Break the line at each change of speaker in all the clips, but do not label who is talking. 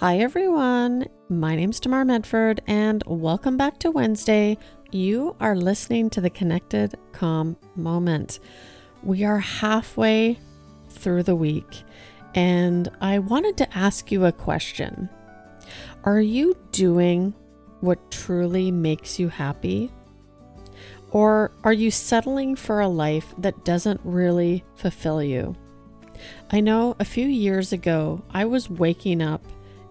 Hi, everyone. My name's Tamar Medford, and welcome back to Wednesday. You are listening to the Connected Calm Moment. We are halfway through the week, and I wanted to ask you a question Are you doing what truly makes you happy? Or are you settling for a life that doesn't really fulfill you? I know a few years ago, I was waking up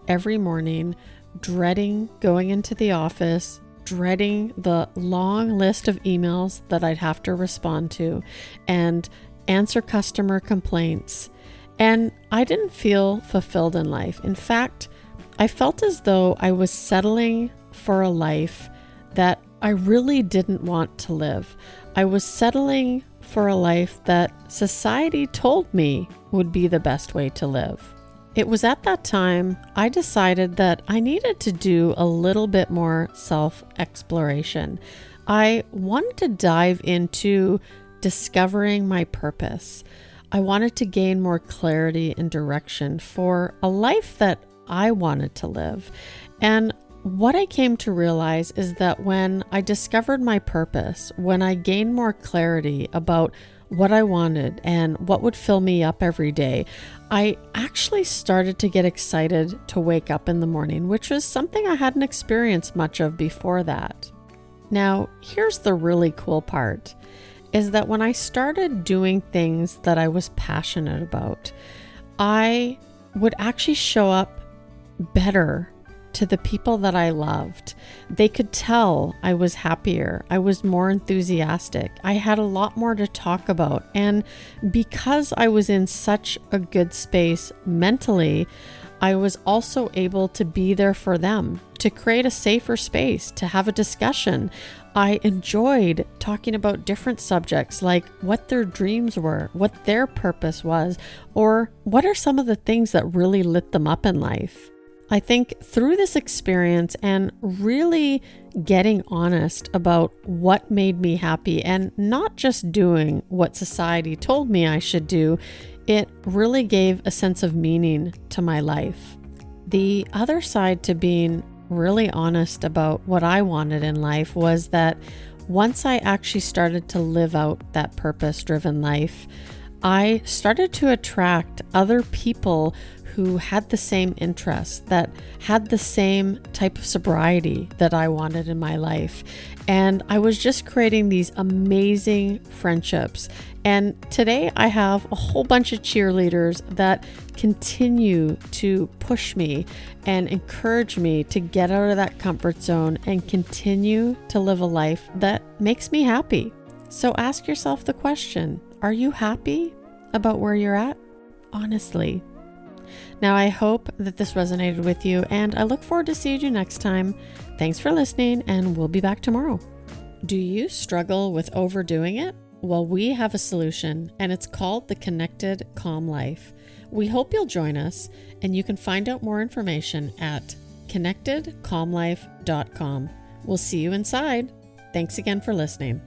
every morning, dreading going into the office, dreading the long list of emails that I'd have to respond to and answer customer complaints. And I didn't feel fulfilled in life. In fact, I felt as though I was settling for a life that I really didn't want to live. I was settling for a life that society told me would be the best way to live. It was at that time I decided that I needed to do a little bit more self exploration. I wanted to dive into discovering my purpose. I wanted to gain more clarity and direction for a life that I wanted to live. And what I came to realize is that when I discovered my purpose, when I gained more clarity about what I wanted and what would fill me up every day, I actually started to get excited to wake up in the morning, which was something I hadn't experienced much of before that. Now, here's the really cool part is that when I started doing things that I was passionate about, I would actually show up better to the people that I loved. They could tell I was happier, I was more enthusiastic, I had a lot more to talk about. And because I was in such a good space mentally, I was also able to be there for them, to create a safer space, to have a discussion. I enjoyed talking about different subjects like what their dreams were, what their purpose was, or what are some of the things that really lit them up in life. I think through this experience and really getting honest about what made me happy and not just doing what society told me I should do, it really gave a sense of meaning to my life. The other side to being really honest about what I wanted in life was that once I actually started to live out that purpose driven life, I started to attract other people who had the same interests, that had the same type of sobriety that I wanted in my life. And I was just creating these amazing friendships. And today I have a whole bunch of cheerleaders that continue to push me and encourage me to get out of that comfort zone and continue to live a life that makes me happy. So ask yourself the question Are you happy about where you're at? Honestly, now, I hope that this resonated with you, and I look forward to seeing you next time. Thanks for listening, and we'll be back tomorrow. Do you struggle with overdoing it? Well, we have a solution, and it's called the Connected Calm Life. We hope you'll join us, and you can find out more information at connectedcalmlife.com. We'll see you inside. Thanks again for listening.